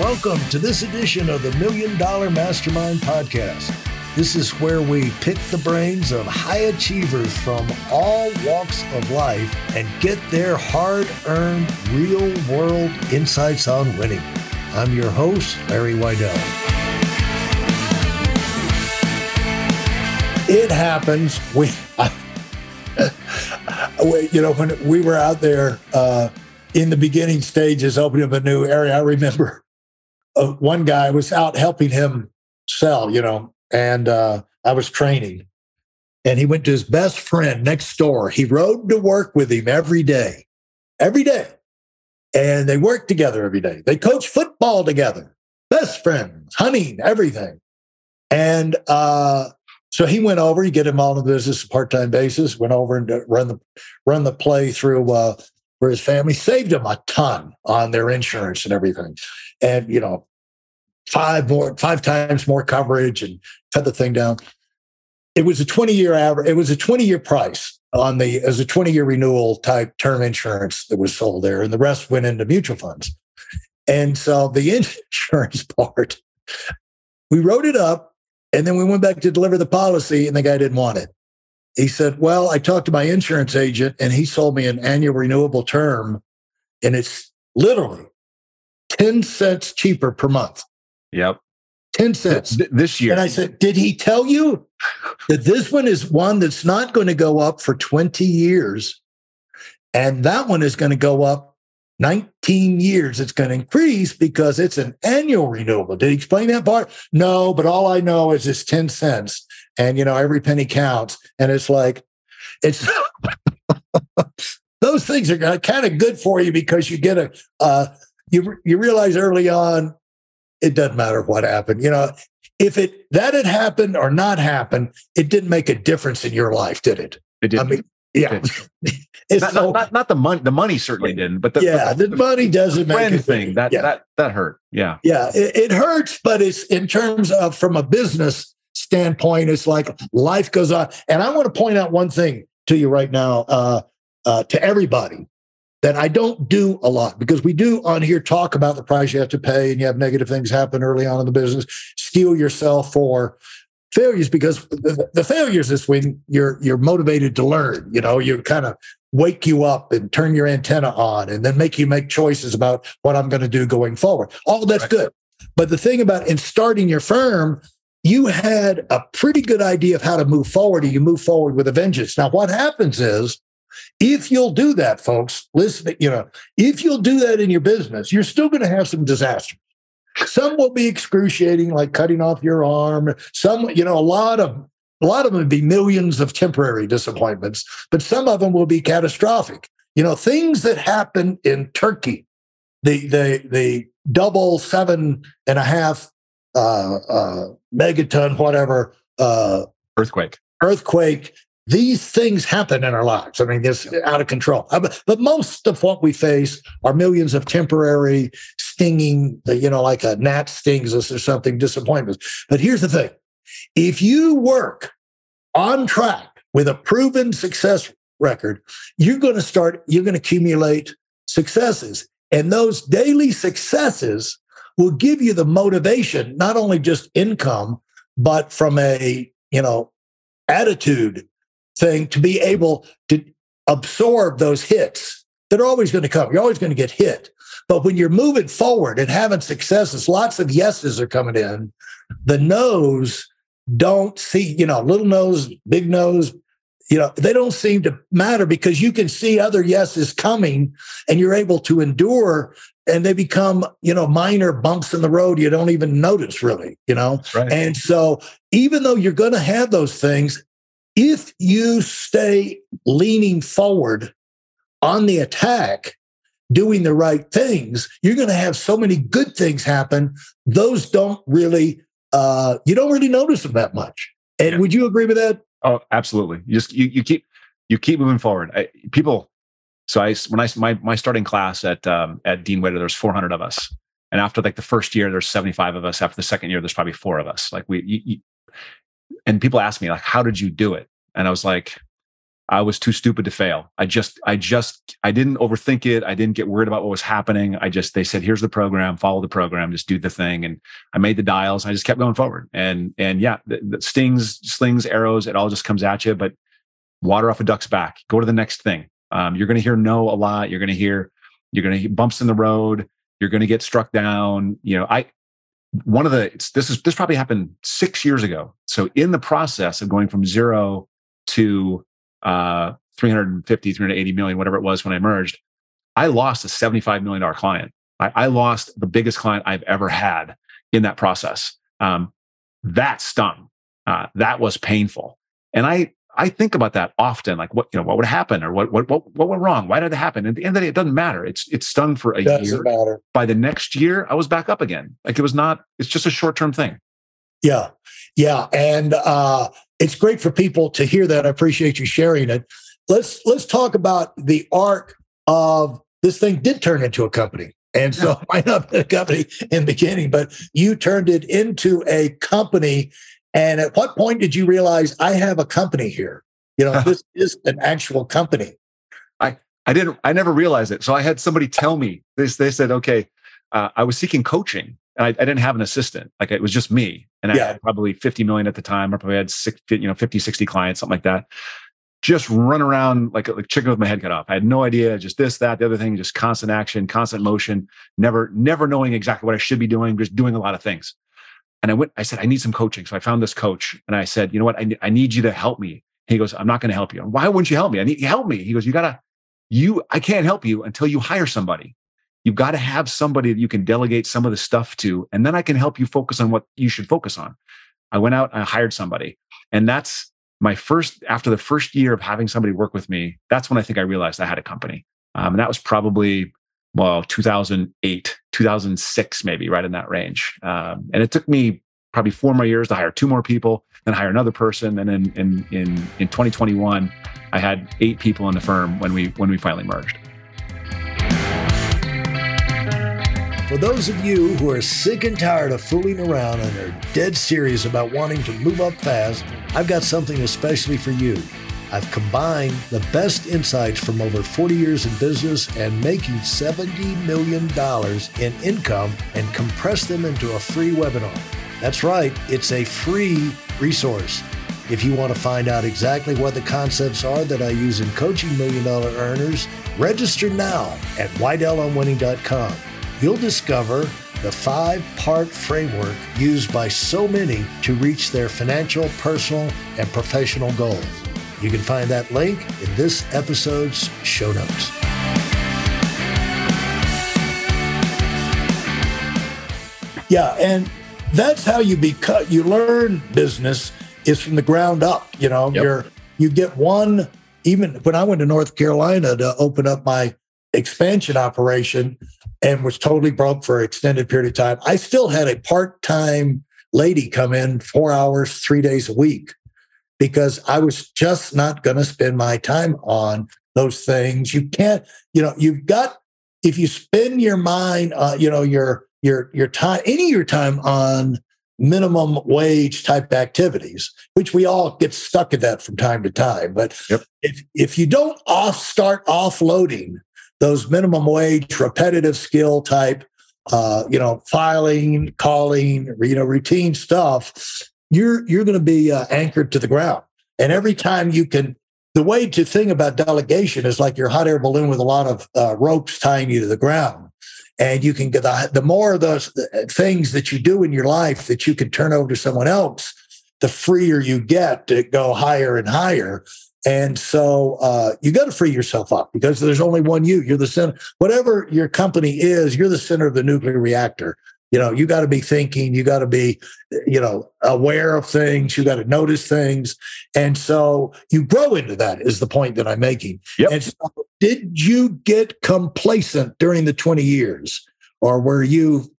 Welcome to this edition of the Million Dollar Mastermind Podcast. This is where we pick the brains of high achievers from all walks of life and get their hard earned, real world insights on winning. I'm your host, Larry Weidel. It happens. We, you know, when we were out there uh, in the beginning stages, opening up a new area, I remember uh, one guy was out helping him sell, you know, and uh, I was training. And he went to his best friend next door. He rode to work with him every day, every day. And they worked together every day. They coached football together, best friends, hunting, everything. And uh, so he went over. You get him on the business part time basis. Went over and run the run the play through uh, for his family. Saved him a ton on their insurance and everything. And you know five more five times more coverage and cut the thing down. It was a 20 year average it was a 20 year price on the as a 20 year renewal type term insurance that was sold there and the rest went into mutual funds. And so the insurance part we wrote it up and then we went back to deliver the policy and the guy didn't want it he said well i talked to my insurance agent and he sold me an annual renewable term and it's literally 10 cents cheaper per month. Yep. 10 cents. Th- this year. And I said, Did he tell you that this one is one that's not going to go up for 20 years? And that one is going to go up 19 years. It's going to increase because it's an annual renewable. Did he explain that part? No, but all I know is it's 10 cents. And, you know, every penny counts. And it's like, it's. those things are kind of good for you because you get a, uh, you you realize early on it doesn't matter what happened. You know, if it that had happened or not happened, it didn't make a difference in your life, did it? It did. I mean, yeah. It's not, so, not, not, not, the money. The money certainly didn't, but the, yeah, the, the money doesn't the make a thing that yeah. that that hurt. Yeah, yeah, it, it hurts, but it's in terms of from a business standpoint, it's like life goes on. And I want to point out one thing to you right now, uh, uh, to everybody that I don't do a lot because we do on here talk about the price you have to pay and you have negative things happen early on in the business, steel yourself for failures because the, the failures is when you're you're motivated to learn. You know, you kind of wake you up and turn your antenna on and then make you make choices about what I'm going to do going forward. All that's right. good. But the thing about in starting your firm, you had a pretty good idea of how to move forward and you move forward with a vengeance. Now, what happens is if you'll do that, folks, listen, you know, if you'll do that in your business, you're still going to have some disasters. Some will be excruciating, like cutting off your arm. Some, you know, a lot of a lot of them would be millions of temporary disappointments, but some of them will be catastrophic. You know, things that happen in Turkey, the the the double seven and a half uh, uh, megaton, whatever uh, earthquake, earthquake these things happen in our lives. I mean, it's out of control. Uh, but most of what we face are millions of temporary stinging, you know, like a gnat stings us or something, disappointments. But here's the thing if you work on track with a proven success record, you're going to start, you're going to accumulate successes. And those daily successes will give you the motivation, not only just income, but from a, you know, attitude thing to be able to absorb those hits that are always going to come. You're always going to get hit. But when you're moving forward and having successes, lots of yeses are coming in. The no's don't see, you know, little nose, big nose, you know, they don't seem to matter because you can see other yeses coming and you're able to endure and they become, you know, minor bumps in the road you don't even notice really, you know? Right. And so even though you're going to have those things, if you stay leaning forward on the attack, doing the right things, you're going to have so many good things happen. Those don't really, uh, you don't really notice them that much. And yeah. would you agree with that? Oh, absolutely. You just you, you keep you keep moving forward. I, people. So I when I my my starting class at um, at Dean Witter, there's 400 of us, and after like the first year, there's 75 of us. After the second year, there's probably four of us. Like we, you, you, and people ask me like, how did you do it? And I was like, I was too stupid to fail. I just, I just, I didn't overthink it. I didn't get worried about what was happening. I just, they said, here's the program, follow the program, just do the thing. And I made the dials. I just kept going forward. And, and yeah, the, the stings, slings, arrows, it all just comes at you, but water off a duck's back, go to the next thing. Um, you're going to hear no a lot. You're going to hear, you're going to hear bumps in the road. You're going to get struck down. You know, I, one of the, this is, this probably happened six years ago. So in the process of going from zero to, uh, 350, 380 million, whatever it was when I merged, I lost a $75 million client. I, I lost the biggest client I've ever had in that process. Um, that stung. Uh, that was painful. And I, I think about that often, like what you know, what would happen, or what what what, what went wrong? Why did it happen? And at the end of the day, it doesn't matter. It's it's stung for a Doesn't year. matter. By the next year, I was back up again. Like it was not. It's just a short term thing. Yeah. Yeah. And uh, it's great for people to hear that. I appreciate you sharing it. Let's let's talk about the arc of this thing did turn into a company. And so it might not been a company in the beginning, but you turned it into a company. And at what point did you realize I have a company here? You know, this is an actual company. I I didn't. I never realized it. So I had somebody tell me this. They said, "Okay, uh, I was seeking coaching, and I, I, didn't have an assistant. Like it was just me, and I had probably 50 million at the time. I probably had six, you know, 50, 60 clients, something like that. Just run around like a like chicken with my head cut off. I had no idea. Just this, that, the other thing. Just constant action, constant motion. Never, never knowing exactly what I should be doing. Just doing a lot of things. And I went. I said, I need some coaching. So I found this coach, and I said, you know what? I, I need you to help me. He goes, I'm not going to help you. Why wouldn't you help me? I need you help me. He goes, you gotta you i can't help you until you hire somebody you've got to have somebody that you can delegate some of the stuff to and then i can help you focus on what you should focus on i went out i hired somebody and that's my first after the first year of having somebody work with me that's when i think i realized i had a company um, and that was probably well 2008 2006 maybe right in that range um, and it took me probably four more years to hire two more people then hire another person and in in in, in 2021 I had eight people in the firm when we when we finally merged. For those of you who are sick and tired of fooling around and are dead serious about wanting to move up fast, I've got something especially for you. I've combined the best insights from over 40 years in business and making $70 million in income and compressed them into a free webinar. That's right, it's a free resource. If you want to find out exactly what the concepts are that I use in coaching million dollar earners, register now at WeidelOnWinning.com. You'll discover the five part framework used by so many to reach their financial, personal, and professional goals. You can find that link in this episode's show notes. Yeah, and that's how you become you learn business is from the ground up. You know, Yep. you're you get one even when I went to North Carolina to open up my expansion operation and was totally broke for an extended period of time, I still had a part-time lady come in four hours, three days a week because I was just not going to spend my time on those things. You can't, you know, you've got if you spend your mind, uh, you know, your your your time, any of your time on minimum wage type activities, which we all get stuck at that from time to time. But Yep. if if you don't off start offloading those minimum wage repetitive skill type, uh, you know, filing, calling, you know, routine stuff, you're you're going to be uh, anchored to the ground. And every time you can, the way to think about delegation is like your hot air balloon with a lot of uh, ropes tying you to the ground. And you can get the, the more of those uh, things that you do in your life that you can turn over to someone else, the freer you get to go higher and higher. And so uh, you got to free yourself up because there's only one you. You're the center. Whatever your company is, you're the center of the nuclear reactor. You know, you got to be thinking. You got to be, you know, aware of things. You got to notice things, and so you grow into that. Is the point that I'm making? Yep. And so, did you get complacent during the 20 years, or were you?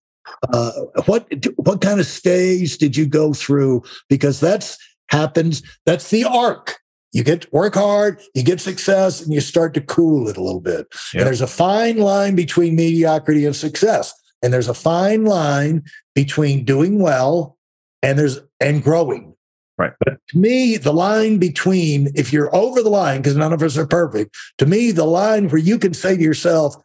Uh, what what kind of stage did you go through? Because that's happens. That's the arc. You get work hard, you get success, and you start to cool it a little bit. Yeah. And there's a fine line between mediocrity and success. And there's a fine line between doing well and there's and growing. Right. But to me, the line between if you're over the line, because none of us are perfect, to me, the line where you can say to yourself,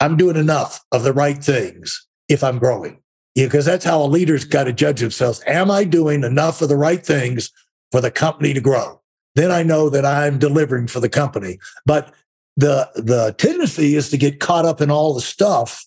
I'm doing enough of the right things if I'm growing. Yeah, because that's how a leader's got to judge themselves. Am I doing enough of the right things for the company to grow? Then I know that I'm delivering for the company. But the the tendency is to get caught up in all the stuff,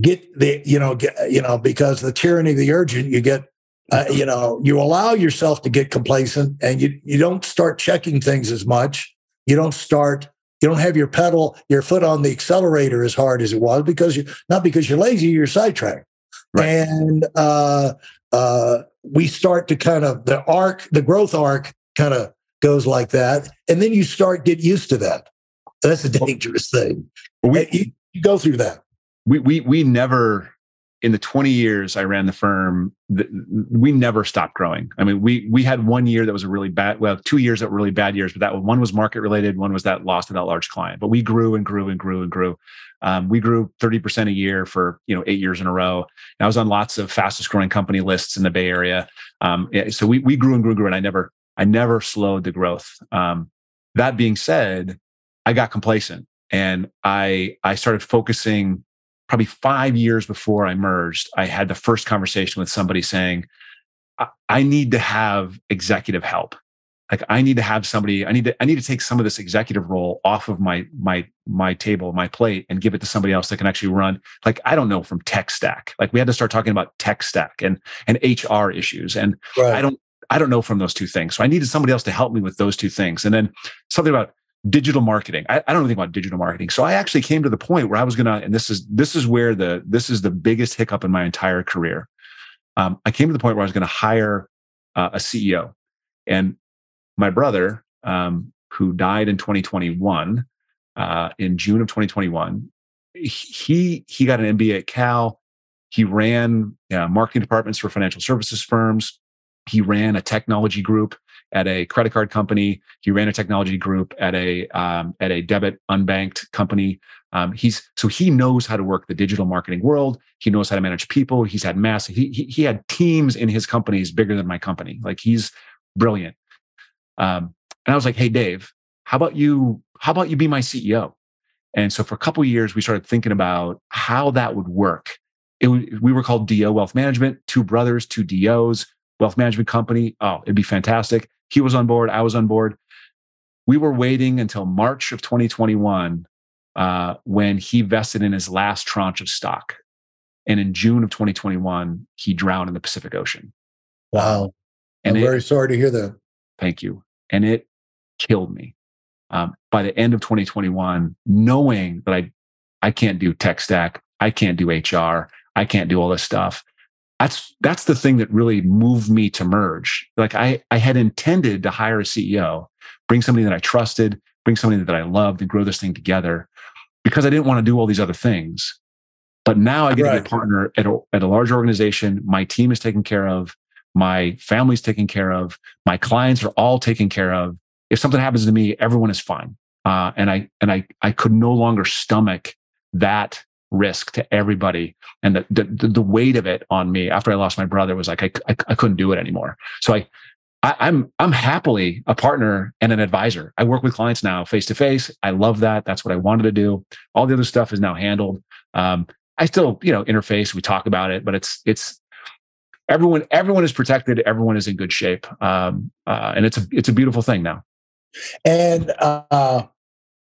get the you know get, you know because the tyranny of the urgent, you get uh, you know you allow yourself to get complacent and you you don't start checking things as much. You don't start you don't have your pedal your foot on the accelerator as hard as it was because you not because you're lazy you're sidetracked. Right. and uh, uh, we start to kind of the arc the growth arc kind of goes like that. And then you start get used to that. That's a dangerous thing. We, you, you go through that we we we never in the 20 years I ran the firm, we never stopped growing. I mean, we we had one year that was a really bad, well, two years that were really bad years, but that one was market related, one was that loss to that large client. But we grew and grew and grew and grew. Um, we grew 30% a year for you know eight years in a row. And I was on lots of fastest growing company lists in the Bay Area. Um, so we we grew and grew and grew, and I never I never slowed the growth. Um, that being said, I got complacent and I I started focusing probably five years before I merged, I had the first conversation with somebody saying, I, I need to have executive help. Like I need to have somebody, I need to, I need to take some of this executive role off of my, my, my table, my plate and give it to somebody else that can actually run. Like, I don't know from tech stack. Like we had to start talking about tech stack and, and HR issues. And right. I don't, I don't know from those two things. So I needed somebody else to help me with those two things. And then something about digital marketing. I, I don't think about digital marketing. So I actually came to the point where I was gonna, and this is this is where the this is the biggest hiccup in my entire career. Um, I came to the point where I was going to hire uh, a CEO, and my brother, um, who died in 2021, uh, in June of 2021, he he got an MBA at Cal. He ran uh, marketing departments for financial services firms. He ran a technology group at a credit card company. He ran a technology group at a um, at a debit unbanked company. Um, he's so he knows how to work the digital marketing world. He knows how to manage people. He's had mass. He he, he had teams in his companies bigger than my company. Like he's brilliant. Um, and I was like, hey Dave, how about you? How about you be my CEO? And so for a couple years, we started thinking about how that would work. It, we were called DeYoe Wealth Management, two brothers, two DeYoes, wealth management company. Oh, it'd be fantastic. He was on board. I was on board. We were waiting until March of 2021 uh, when he vested in his last tranche of stock. And in June of 2021, he drowned in the Pacific Ocean. Wow. And I'm it, very sorry to hear that. Thank you. And it killed me. Um, by the end of 2021, knowing that I, I can't do tech stack, I can't do HR, I can't do all this stuff that's that's the thing that really moved me to merge. Like i i had intended to hire a ceo bring somebody that i trusted bring somebody that i loved and grow this thing together because i didn't want to do all these other things. But now i get right. to be a partner at a, at a large organization. My team is taken care of. My family's taken care of. My clients are all taken care of. If something happens to me everyone is fine. Uh, and i and i i could no longer stomach that risk to everybody. And the, the, the weight of it on me after i lost my brother was like i, I, I couldn't do it anymore. So I, I i'm i'm happily a partner and an advisor. I work with clients now face to face. I love that. That's what i wanted to do. All the other stuff is now handled. Um, i still you know interface. We talk about it but it's it's everyone everyone is protected. Everyone is in good shape. Um, uh, and it's a it's a beautiful thing now. And uh,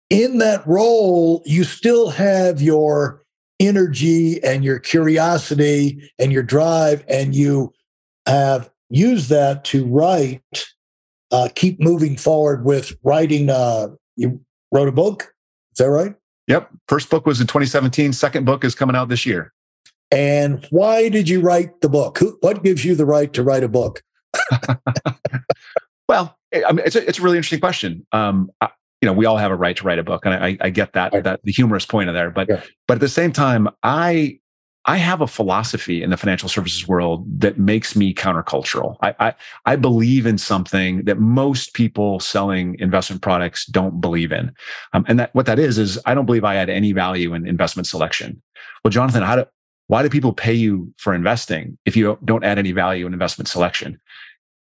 in that role you still have your energy and your curiosity and your drive, and you have used that to write, uh, keep moving forward with writing. Uh, you wrote a book, is that right? Yep. First book was in 2017. Second book is coming out this year. And why did you write the book? Who, what gives you the right to write a book? well, I mean, it's a, it's a really interesting question. Um, I, you know we all have a right to write a book and i, I get that right. that the humorous point of there but yeah. but at the same time i i have a philosophy in the financial services world that makes me countercultural i i, I believe in something that most people selling investment products don't believe in um, and that what that is is i don't believe i add any value in investment selection well jonathan how do why do people pay you for investing if you don't add any value in investment selection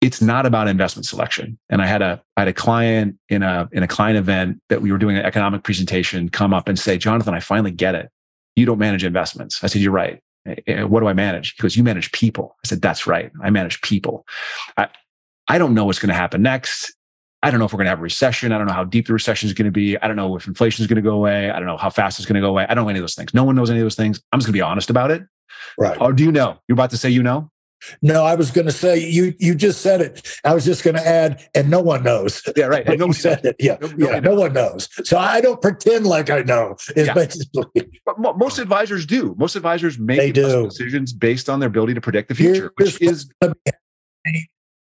it's not about investment selection. And I had a I had a client in a in a client event that we were doing an economic presentation come up and say, Jonathan, I finally get it. You don't manage investments. I said, You're right. Eh, eh, what do I manage? He goes, You manage people. I said, That's right. I manage people. I, I don't know what's going to happen next. I don't know if we're going to have a recession. I don't know how deep the recession is going to be. I don't know if inflation is going to go away. I don't know how fast it's going to go away. I don't know any of those things. No one knows any of those things. I'm just going to be honest about it. Right. Or do you know? You're about to say you know? No, I was going to say you. You just said it. I was just going to add, and no one knows. Yeah, right. And no said it. Yeah, no, yeah. No one knows. So I don't pretend like I know. Is yeah. basically. But most advisors do. Most advisors make decisions based on their ability to predict the future, Here's which is.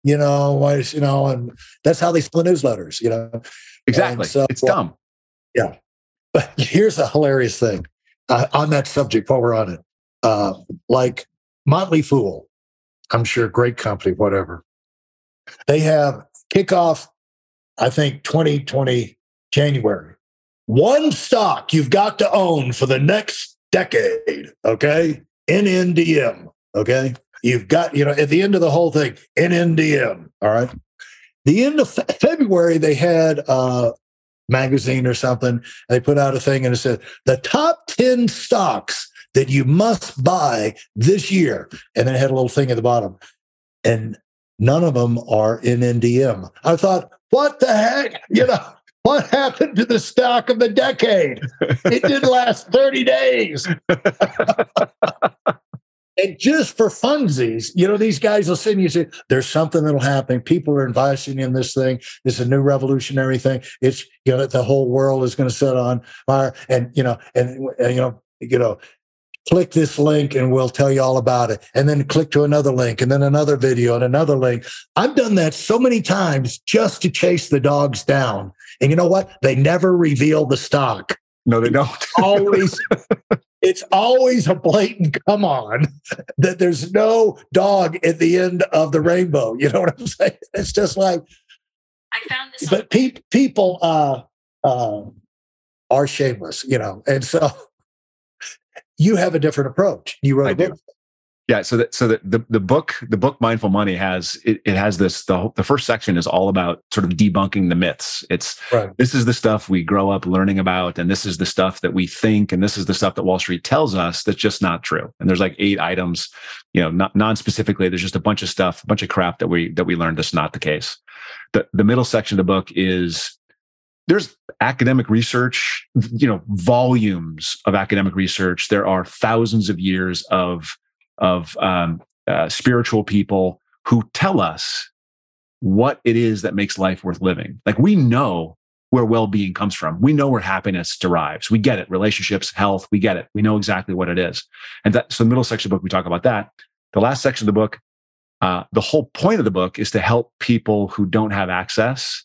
You know, you know, and that's how they split newsletters. You know, exactly. So, it's dumb. Yeah, but here's a hilarious thing uh, on that subject. While we're on it, uh, like Motley Fool I'm sure great company, whatever. They have kickoff, I think 2020 January. One stock you've got to own for the next decade. Okay. NNDM. Okay. You've got, you know, at the end of the whole thing, NNDM. All right. The end of fe- February, they had a magazine or something. They put out a thing and it said the top 10 stocks that you must buy this year. And then it had a little thing at the bottom. And none of them are in NDM. I thought, what the heck? You know, what happened to the stock of the decade? It didn't last 30 days. and just for funsies, you know, these guys will send you say, there's something that'll happen. People are investing in this thing. It's a new revolutionary thing. It's, you know, the whole world is going to set on fire. And, you know, and, and you know, you know, click this link and we'll tell you all about it. And then click to another link and then another video and another link. I've done that so many times just to chase the dogs down. And you know what? They never reveal the stock. No, they don't. always it's always a blatant come on that there's no dog at the end of the rainbow. You know what I'm saying? It's just like I found this. But pe- people uh, uh, are shameless, you know, and so you have a different approach. You wrote I a book. Do. Yeah, so that so the, the the book the book Mindful Money has it, it has this the the first section is all about sort of debunking the myths. It's right. this is the stuff we grow up learning about, and this is the stuff that we think, and this is the stuff that Wall Street tells us that's just not true. And there's like eight items, you know, not non specifically. There's just a bunch of stuff, a bunch of crap that we that we learned that's not the case. The the middle section of the book is there's academic research, you know, volumes of academic research. There are thousands of years of of um, uh, spiritual people who tell us what it is that makes life worth living. Like we know where well-being comes from. We know where happiness derives. We get it. Relationships, health, we get it. We know exactly what it is. And that, so the middle section of the book, we talk about that. The last section of the book, uh, the whole point of the book is to help people who don't have access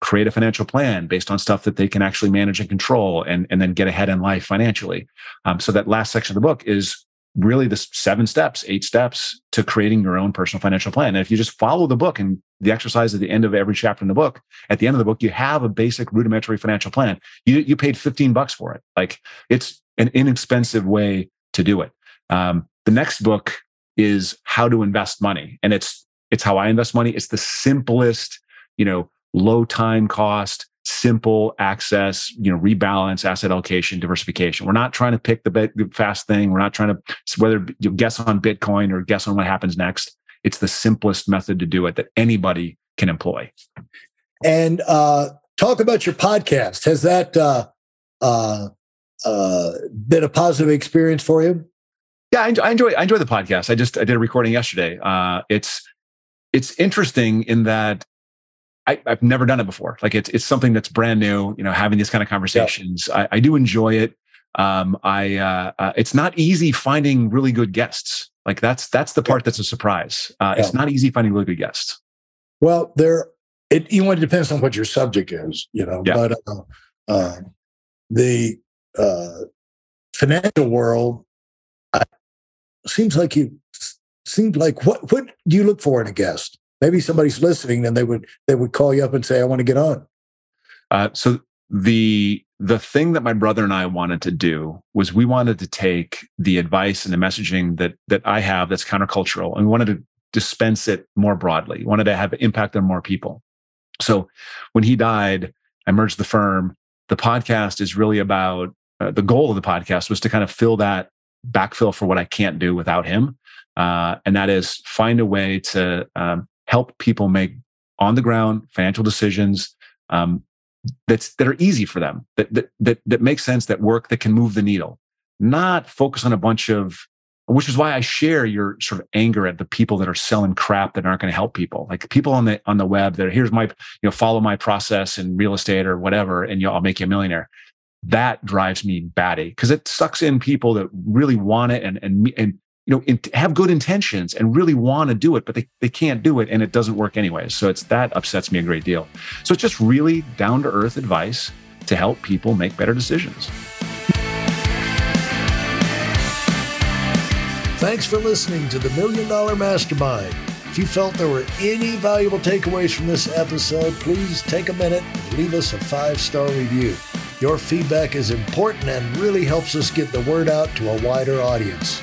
create a financial plan based on stuff that they can actually manage and control and, and then get ahead in life financially. Um, so that last section of the book is really the seven steps, eight steps to creating your own personal financial plan. And if you just follow the book and the exercise at the end of every chapter in the book, at the end of the book, you have a basic rudimentary financial plan. You, you paid 15 bucks for it. Like it's an inexpensive way to do it. Um, the next book is how to invest money. And it's, it's how I invest money. It's the simplest, you know, low time cost, simple access, you know, rebalance, asset allocation, diversification. We're not trying to pick the, the fast thing. We're not trying to whether you guess on Bitcoin or guess on what happens next. It's the simplest method to do it that anybody can employ. And uh, talk about your podcast. Has that uh, uh, uh, been a positive experience for you? Yeah, I enjoy, I enjoy, I enjoy the podcast. I just I did a recording yesterday. Uh, it's it's interesting in that I, have never done it before. Like it's it's something that's brand new. You know, having these kind of conversations, yeah. I, I, do enjoy it. Um, I uh, uh, it's not easy finding really good guests. Like that's that's the part that's a surprise. Uh, yeah. It's not easy finding really good guests. Well, there it you know it depends on what your subject is. You know, yeah. but uh, uh, the uh, financial world I, seems like you seems like what what do you look for in a guest? Maybe somebody's listening and they would they would call you up and say i want to get on uh, so the the thing that my brother and i wanted to do was we wanted to take the advice and the messaging that that i have that's countercultural and we wanted to dispense it more broadly, we wanted to have impact on more people. So when he died, I merged the firm. The podcast is really about uh, the goal of the podcast was to kind of fill that backfill for what I can't do without him. Uh, and that is find a way to um, help people make on the ground financial decisions um, that's that are easy for them, that that that that make sense, that work, that can move the needle. Not focus on a bunch of which is why I share your sort of anger at the people that are selling crap that aren't going to help people. Like people on the on the web that are, here's my, you know, follow my process in real estate or whatever, and you know, I'll make you a millionaire. That drives me batty because it sucks in people that really want it and and and you know in, have good intentions and really want to do it, but they, they can't do it and it doesn't work anyways. So it's that upsets me a great deal. So it's just really down to earth advice to help people make better decisions. Thanks for listening to the Million Dollar Mastermind. If you felt there were any valuable takeaways from this episode, please take a minute and leave us a five star review. Your feedback is important and really helps us get the word out to a wider audience.